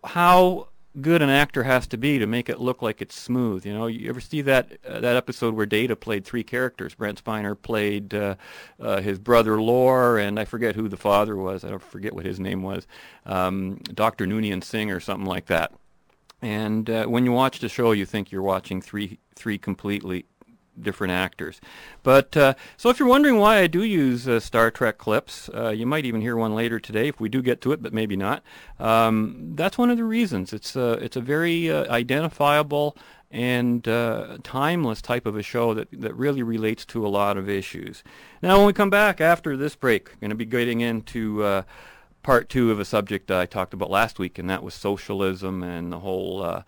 S5: how good an actor has to be to make it look like it's smooth. You know, you ever see that uh, that episode where Data played three characters? Brent Spiner played uh, uh, his brother Lore, and I forget who the father was. I don't forget what his name was. Um, Dr. Noonien Singh or something like that. And uh, when you watch the show, you think you're watching three three completely different actors. But uh, so if you're wondering why I do use uh, Star Trek clips, uh, you might even hear one later today if we do get to it, but maybe not. Um, that's one of the reasons. It's a it's a very uh, identifiable and uh, timeless type of a show that, that really relates to a lot of issues. Now, when we come back after this break, we're going to be getting into uh, part two of a subject I talked about last week, and that was socialism and the whole uh,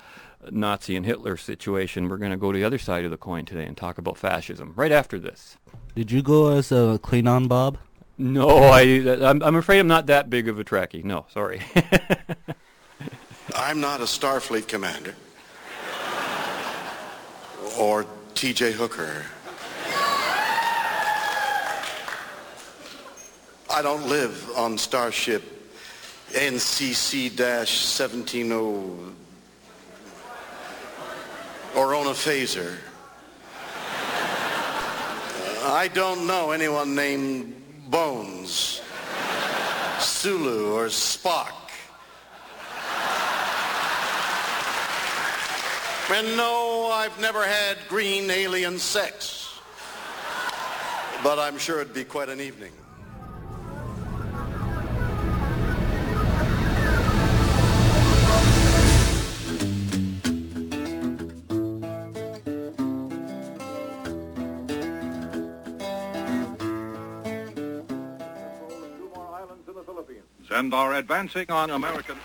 S5: Nazi and Hitler situation. We're going to go to the other side of the coin today and talk about fascism right after this.
S7: Did you go as a Klingon, Bob?
S5: No, I, I'm, I'm afraid I'm not that big of a Trekkie. No, sorry.
S12: I'm not a Starfleet commander. Or T.J. Hooker. I don't live on Starship NCC-170 or own a phaser. Uh, I don't know anyone named Bones, Sulu, or Spock. And no, I've never had green alien sex. But I'm sure it'd be quite an evening.
S13: And are advancing on American.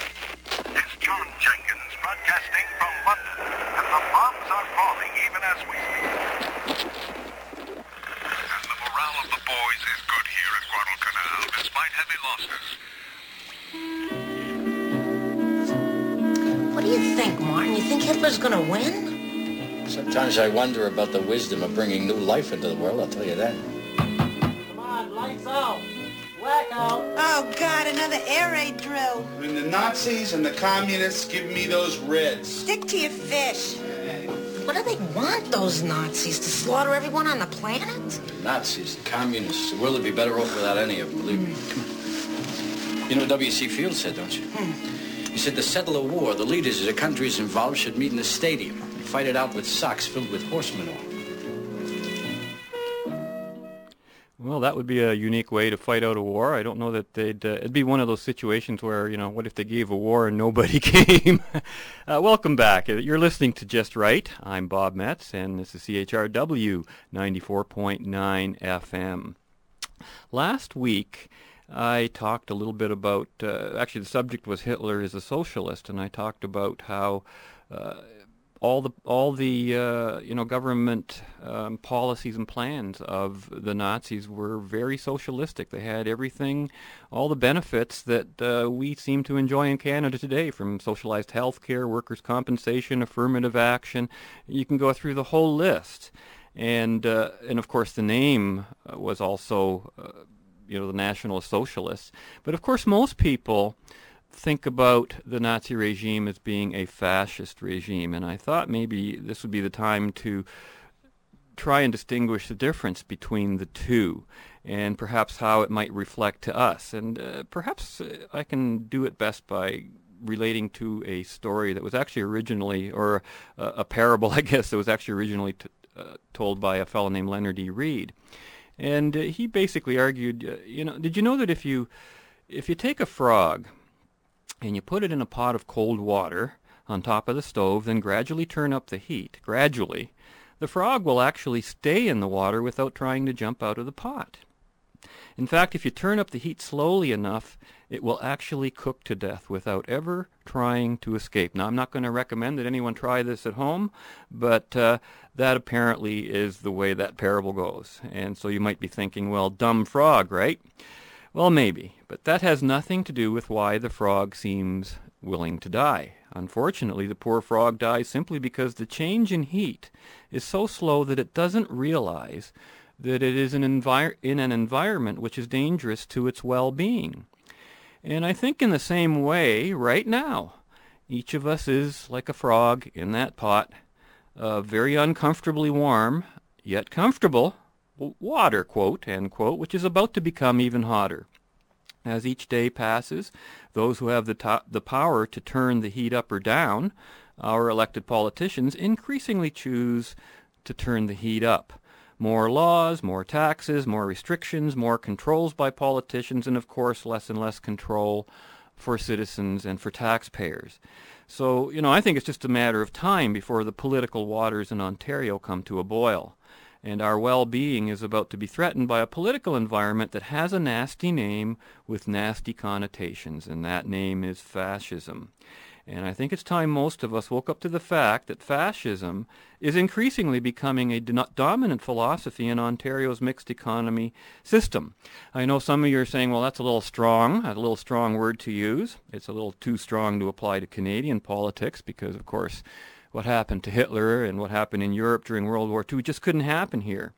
S14: It's John Jenkins broadcasting from London, and the bombs are falling even as we speak.
S15: And the morale of the boys is good here at Guadalcanal, despite heavy
S2: losses. What do you think, Martin? You think Hitler's gonna win?
S16: Sometimes I wonder about the wisdom of bringing new life into the world, I'll tell you that.
S17: Come on, lights out.
S18: Oh, God, another air raid drill.
S19: When the Nazis and the communists give me those reds.
S18: Stick to your fish.
S2: What do they want, those Nazis? To slaughter everyone on the planet?
S16: The Nazis, the communists. The world would be better off without any of them, believe me. You know what W.C. Fields said, don't you?
S2: Hmm.
S16: He said to settle a war, the leaders of the countries involved should meet in a stadium and fight it out with socks filled with horse manure.
S5: Well, that would be a unique way to fight out a war. I don't know that they'd. Uh, it'd be one of those situations where you know, what if they gave a war and nobody came? uh, welcome back. You're listening to Just Right. I'm Bob Metz, and this is CHRW 94.9 FM. Last week, I talked a little bit about. Uh, actually, the subject was Hitler is a socialist, and I talked about how uh, all the all the uh, you know government um, policies and plans of the Nazis were very socialistic. They had everything, all the benefits that uh, we seem to enjoy in Canada today, from socialized health care, workers' compensation, affirmative action. You can go through the whole list, and uh, and of course the name uh, was also uh, you know the National Socialists. But of course most people think about the Nazi regime as being a fascist regime, and I thought maybe this would be the time to try and distinguish the difference between the two and perhaps how it might reflect to us. And uh, perhaps uh, I can do it best by relating to a story that was actually originally, or uh, a parable, I guess, that was actually originally t- uh, told by a fellow named Leonard E. Read. And uh, he basically argued, uh, you know, did you know that if you if you take a frog and you put it in a pot of cold water on top of the stove, then gradually turn up the heat, gradually, the frog will actually stay in the water without trying to jump out of the pot. In fact, if you turn up the heat slowly enough, it will actually cook to death without ever trying to escape. Now, I'm not going to recommend that anyone try this at home, but uh, that apparently is the way that parable goes. And so you might be thinking, well, dumb frog, right? Well, maybe, but that has nothing to do with why the frog seems willing to die. Unfortunately, the poor frog dies simply because the change in heat is so slow that it doesn't realize that it is an envir- in an environment which is dangerous to its well-being. And I think in the same way, right now, each of us is like a frog in that pot, uh, very uncomfortably warm, yet comfortable, water, quote, end quote, which is about to become even hotter. As each day passes, those who have the, to- the power to turn the heat up or down our elected politicians increasingly choose to turn the heat up. More laws, more taxes, more restrictions, more controls by politicians, and of course less and less control for citizens and for taxpayers. So, you know, I think it's just a matter of time before the political waters in Ontario come to a boil. And our well-being is about to be threatened by a political environment that has a nasty name with nasty connotations, and that name is fascism. And I think it's time most of us woke up to the fact that fascism is increasingly becoming a do- dominant philosophy in Ontario's mixed economy system. I know some of you are saying, well, that's a little strong, a little strong word to use. It's a little too strong to apply to Canadian politics because, of course, what happened to Hitler and what happened in Europe during World War II just couldn't happen here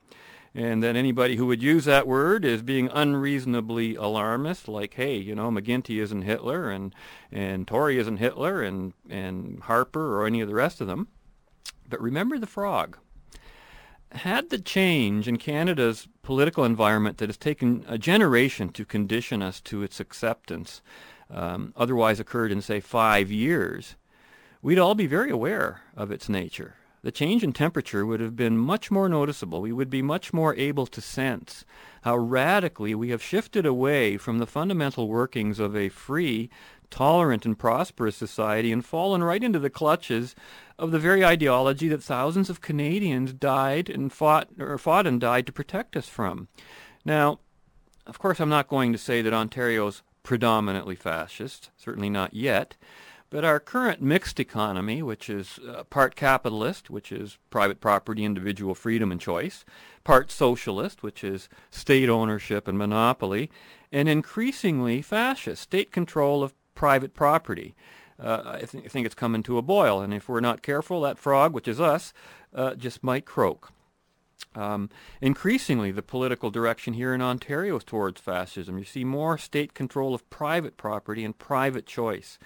S5: and that anybody who would use that word is being unreasonably alarmist, like, hey, you know, McGuinty isn't Hitler, and and Tory isn't Hitler, and and Harper or any of the rest of them. But remember the frog. Had the change in Canada's political environment that has taken a generation to condition us to its acceptance, um, otherwise occurred in say five years, we'd all be very aware of its nature the change in temperature would have been much more noticeable. We would be much more able to sense how radically we have shifted away from the fundamental workings of a free, tolerant, and prosperous society and fallen right into the clutches of the very ideology that thousands of Canadians died and fought or fought and died to protect us from. Now, of course, I'm not going to say that Ontario's predominantly fascist, certainly not yet. But our current mixed economy, which is uh, part capitalist, which is private property, individual freedom and choice, part socialist, which is state ownership and monopoly, and increasingly fascist, state control of private property. Uh, I, th- I, think it's coming to a boil, and if we're not careful, that frog, which is us, uh, just might croak. Um, increasingly, the political direction here in Ontario is towards fascism. You see more state control of private property and private choice.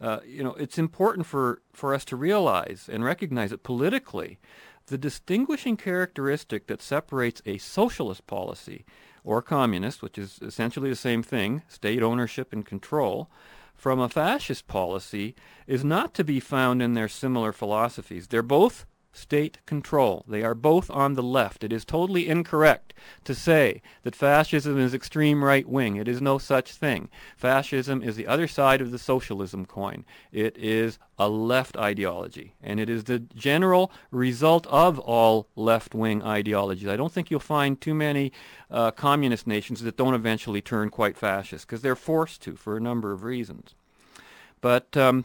S5: Uh, you know, it's important for, for us to realize and recognize that politically, the distinguishing characteristic that separates a socialist policy or communist, which is essentially the same thing, state ownership and control, from a fascist policy is not to be found in their similar philosophies. They're both state control. They are both on the left. It is totally incorrect to say that fascism is extreme right wing. It is no such thing. Fascism is the other side of the socialism coin. It is a left ideology, and it is the general result of all left wing ideologies. I don't think you'll find too many uh, communist nations that don't eventually turn quite fascist because they're forced to for a number of reasons. But um,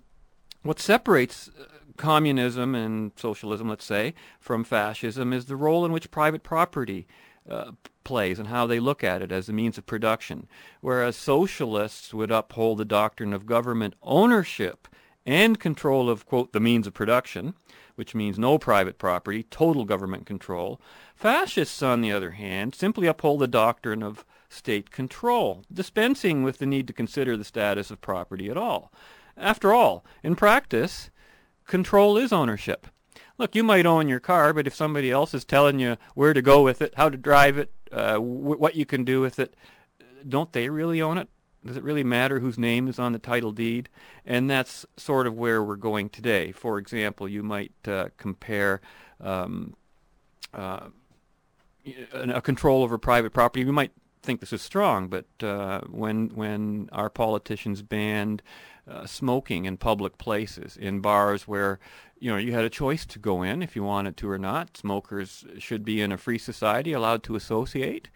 S5: what separates uh, communism and socialism, let's say, from fascism is the role in which private property uh, plays and how they look at it as a means of production. Whereas socialists would uphold the doctrine of government ownership and control of, quote, the means of production, which means no private property, total government control. Fascists, on the other hand, simply uphold the doctrine of state control, dispensing with the need to consider the status of property at all. After all, in practice, control is ownership. Look, you might own your car, but if somebody else is telling you where to go with it, how to drive it, uh, w- what you can do with it, don't they really own it? Does it really matter whose name is on the title deed? And that's sort of where we're going today. For example, you might uh, compare um, uh, a control over private property. You might think this is strong, but uh, when when our politicians banned uh, smoking in public places, in bars where you know you had a choice to go in if you wanted to or not. Smokers should be in a free society, allowed to associate,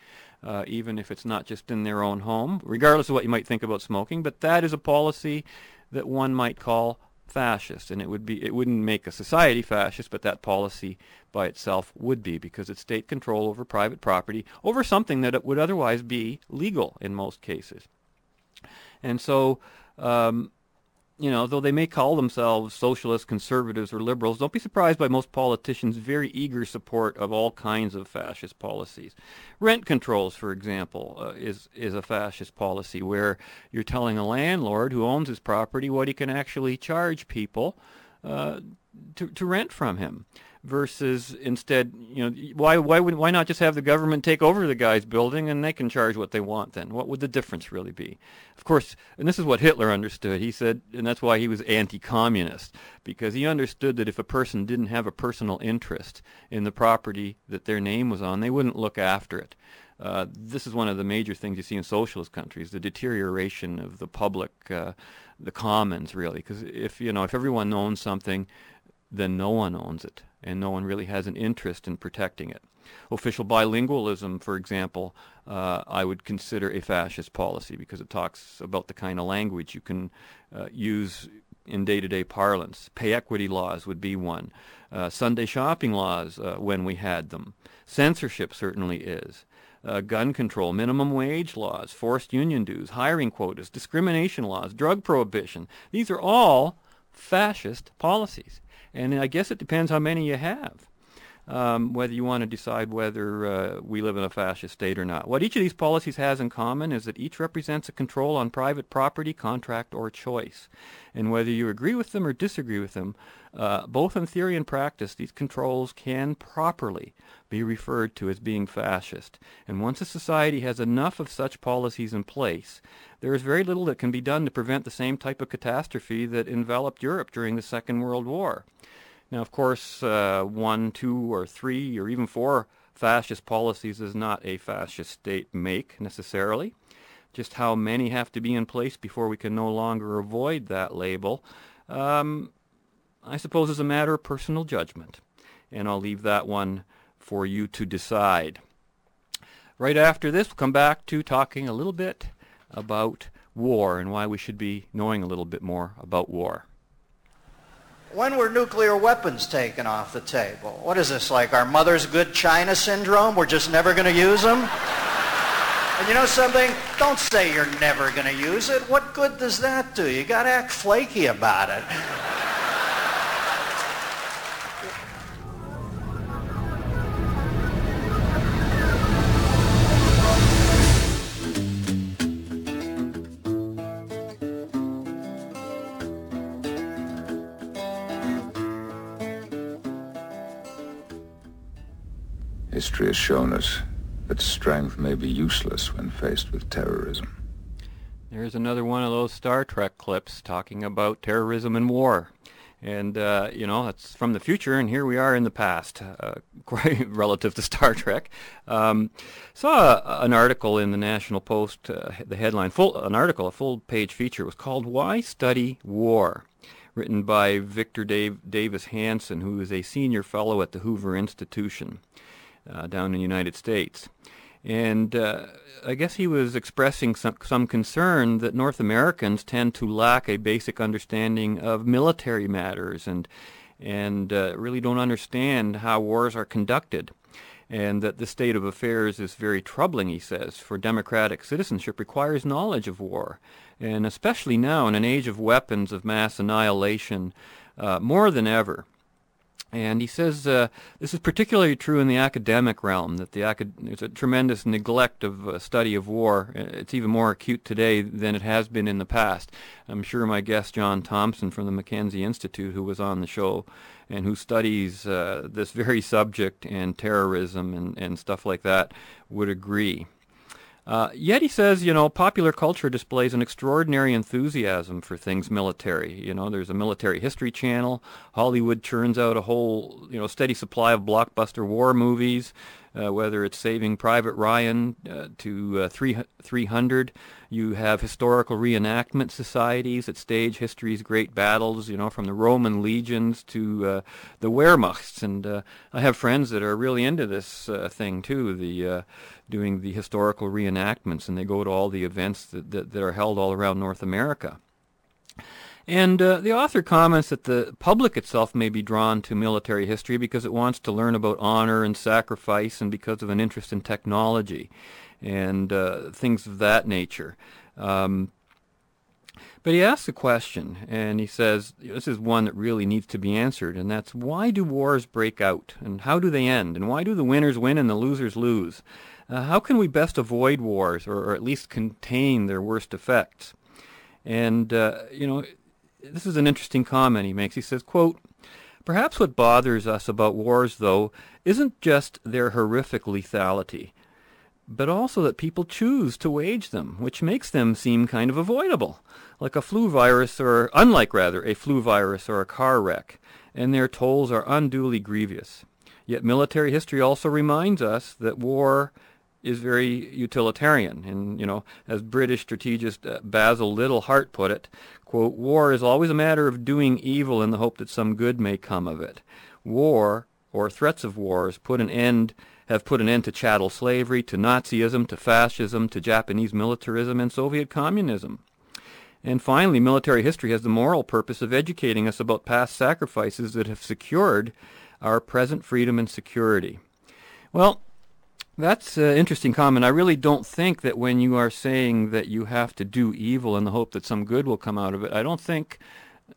S5: uh, even if it's not just in their own home, regardless of what you might think about smoking. But that is a policy that one might call fascist, and it would be it wouldn't make a society fascist, but that policy by itself would be because it's state control over private property over something that would otherwise be legal in most cases. And so um, you know, though they may call themselves socialists, conservatives, or liberals, don't be surprised by most politicians' very eager support of all kinds of fascist policies. Rent controls, for example, uh, is is a fascist policy where you're telling a landlord who owns his property what he can actually charge people uh, to to rent from him. Versus instead, you know, why why would why not just have the government take over the guy's building and they can charge what they want then? What would the difference really be? Of course, and this is what Hitler understood. He said, and that's why he was anti-communist because he understood that if a person didn't have a personal interest in the property that their name was on, they wouldn't look after it. Uh, this is one of the major things you see in socialist countries: the deterioration of the public, uh, the commons, really. Because if you know, if everyone owns something, then no one owns it and no one really has an interest in protecting it. Official bilingualism, for example, uh, I would consider a fascist policy because it talks about the kind of language you can uh, use in day-to-day parlance. Pay equity laws would be one. Uh, Sunday shopping laws, uh, when we had them. Censorship certainly is. Uh, gun control, minimum wage laws, forced union dues, hiring quotas, discrimination laws, drug prohibition. These are all fascist policies. And I guess it depends how many you have. Um, whether you want to decide whether uh, we live in a fascist state or not. What each of these policies has in common is that each represents a control on private property, contract, or choice. And whether you agree with them or disagree with them, uh, both in theory and practice, these controls can properly be referred to as being fascist. And once a society has enough of such policies in place, there is very little that can be done to prevent the same type of catastrophe that enveloped Europe during the Second World War. Now, of course, uh, one, two, or three, or even four fascist policies is not a fascist state make necessarily. Just how many have to be in place before we can no longer avoid that label, um, I suppose is a matter of personal judgment. And I'll leave that one for you to decide. Right after this, we'll come back to talking a little bit about war and why we should be knowing a little bit more about war.
S20: When were nuclear weapons taken off the table? What is this, like our mother's good China syndrome? We're just never going to use them? And you know something? Don't say you're never going to use it. What good does that do? You got to act flaky about it.
S21: History has shown us that strength may be useless when faced with terrorism.
S5: There's another one of those Star Trek clips talking about terrorism and war. And, uh, you know, that's from the future, and here we are in the past, uh, quite relative to Star Trek. Um, saw a, an article in the National Post, uh, the headline, full an article, a full-page feature, was called Why Study War? written by Victor Dave, Davis Hanson, who is a senior fellow at the Hoover Institution uh, down in the United States. And uh, I guess he was expressing some, some concern that North Americans tend to lack a basic understanding of military matters and, and uh, really don't understand how wars are conducted. And that the state of affairs is very troubling, he says, for democratic citizenship requires knowledge of war. And especially now, in an age of weapons of mass annihilation, uh, more than ever, and he says uh, this is particularly true in the academic realm, that the acad- there's a tremendous neglect of uh, study of war. It's even more acute today than it has been in the past. I'm sure my guest, John Thompson from the Mackenzie Institute, who was on the show and who studies uh, this very subject and terrorism and, and stuff like that, would agree. Uh, yet he says, you know, popular culture displays an extraordinary enthusiasm for things military. You know, there's a military history channel. Hollywood churns out a whole, you know, steady supply of blockbuster war movies uh, whether it's Saving Private Ryan uh, to uh, 300. You have historical reenactment societies that stage history's great battles, you know, from the Roman legions to uh, the Wehrmachts. And uh, I have friends that are really into this thing too, the doing the historical reenactments, and they go to all the events that, that, that are held all around North America. And uh, the author comments that the public itself may be drawn to military history because it wants to learn about honor and sacrifice and because of an interest in technology and uh, things of that nature. Um, but he asks a question, and he says, this is one that really needs to be answered, and that's why do wars break out, and how do they end, and why do the winners win and the losers lose? Uh, how can we best avoid wars, or, or, at least contain their worst effects? And, uh, you know, this is an interesting comment he makes. He says, quote, Perhaps what bothers us about wars, though, isn't just their horrific lethality, but also that people choose to wage them, which makes them seem kind of avoidable, like a flu virus or, unlike rather, a flu virus or a car wreck, and their tolls are unduly grievous. Yet military history also reminds us that war is very utilitarian. And, you know, as British strategist uh, Basil Liddell Hart put it, quote, war is always a matter of doing evil in the hope that some good may come of it. War, or threats of wars, put an end have put an end to chattel slavery, to Nazism, to fascism, to Japanese militarism, and Soviet communism. And finally, military history has the moral purpose of educating us about past sacrifices that have secured our present freedom and security. Well, that's an interesting comment. I really don't think that when you are saying that you have to do evil in the hope that some good will come out of it, I don't think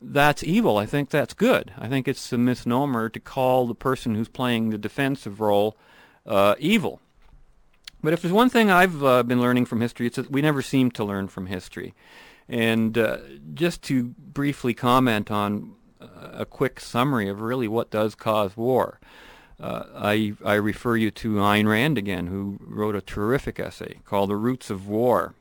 S5: that's evil. I think that's good. I think it's a misnomer to call the person who's playing the defensive role uh, evil. But if there's one thing I've uh, been learning from history, it's that we never seem to learn from history. And uh, just to briefly comment on uh, a quick summary of really what does cause war. Uh, I, I refer you to Ayn Rand again, who wrote a terrific essay called The Roots of War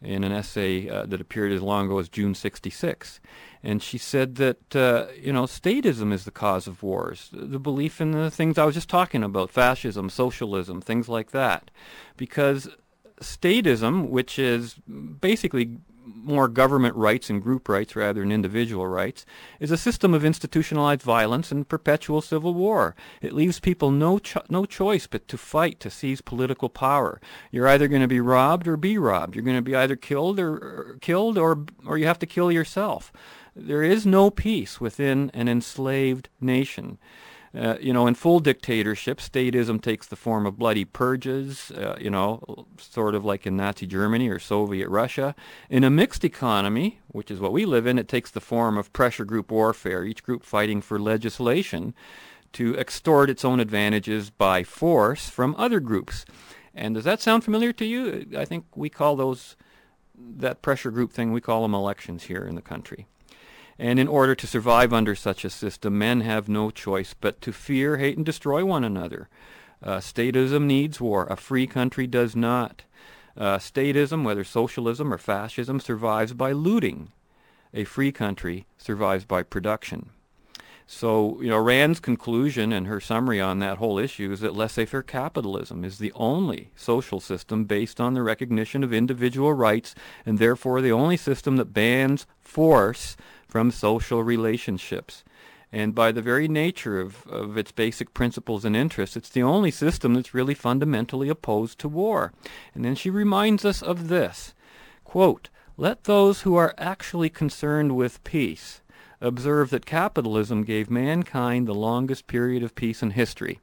S5: in an essay uh, that appeared as long ago as June 66. And she said that, uh, you know, statism is the cause of wars, the belief in the things I was just talking about, fascism, socialism, things like that. Because statism, which is basically more government rights and group rights rather than individual rights, is a system of institutionalized violence and perpetual civil war. It leaves people no cho- no choice but to fight to seize political power. You're either going to be robbed or be robbed. You're going to be either killed or, or killed or or you have to kill yourself. There is no peace within an enslaved nation. Uh, you know, in full dictatorship, statism takes the form of bloody purges, uh, you know, sort of like in Nazi Germany or Soviet Russia. In a mixed economy, which is what we live in, it takes the form of pressure group warfare, each group fighting for legislation to extort its own advantages by force from other groups. And does that sound familiar to you? I think we call those, that pressure group thing, we call them elections here in the country. And in order to survive under such a system, men have no choice but to fear, hate, and destroy one another. Uh, statism needs war. A free country does not. Uh, statism, whether socialism or fascism, survives by looting. A free country survives by production. So, you know, Rand's conclusion and her summary on that whole issue is that laissez-faire capitalism is the only social system based on the recognition of individual rights and therefore the only system that bans force from social relationships. And by the very nature of, of its basic principles and interests, it's the only system that's really fundamentally opposed to war. And then she reminds us of this, quote, let those who are actually concerned with peace observe that capitalism gave mankind the longest period of peace in history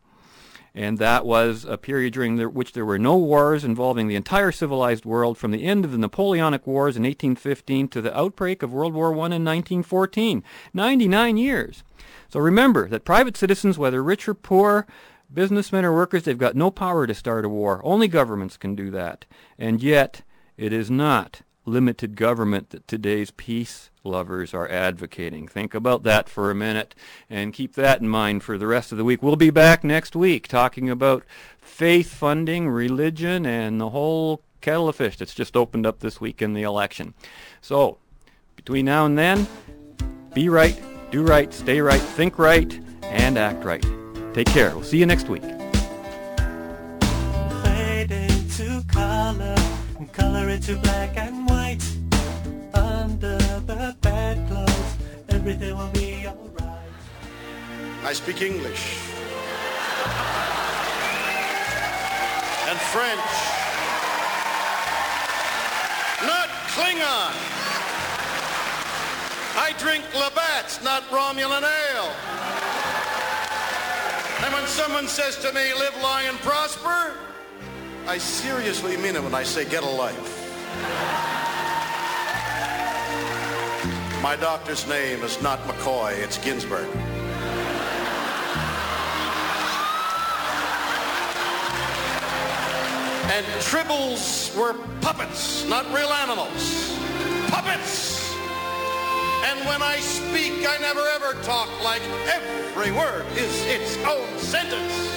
S5: and that was a period during the, which there were no wars involving the entire civilized world from the end of the Napoleonic Wars in 1815 to the outbreak of World War I in 1914. 99 years. So remember that private citizens, whether rich or poor, businessmen or workers, they've got no power to start a war. Only governments can do that. And yet, it is not limited government that today's peace lovers are advocating. Think about that for a minute and keep that in mind for the rest of the week. We'll be back next week talking about faith funding, religion, and the whole kettle of fish that's just opened up this week in the election. So, between now and then, be right, do right, stay right, think right, and act right. Take care. We'll see you next week.
S6: Color, color into black and white. Under the bedclothes, everything will be alright.
S12: I speak English and French, not Klingon. I drink Labatt's, not Romulan ale. And when someone says to me, live long and prosper, I seriously mean it when I say get a life. My doctor's name is not McCoy, it's Ginsburg. And tribbles were puppets, not real animals. Puppets! And when I speak, I never ever talk like every word is its own sentence.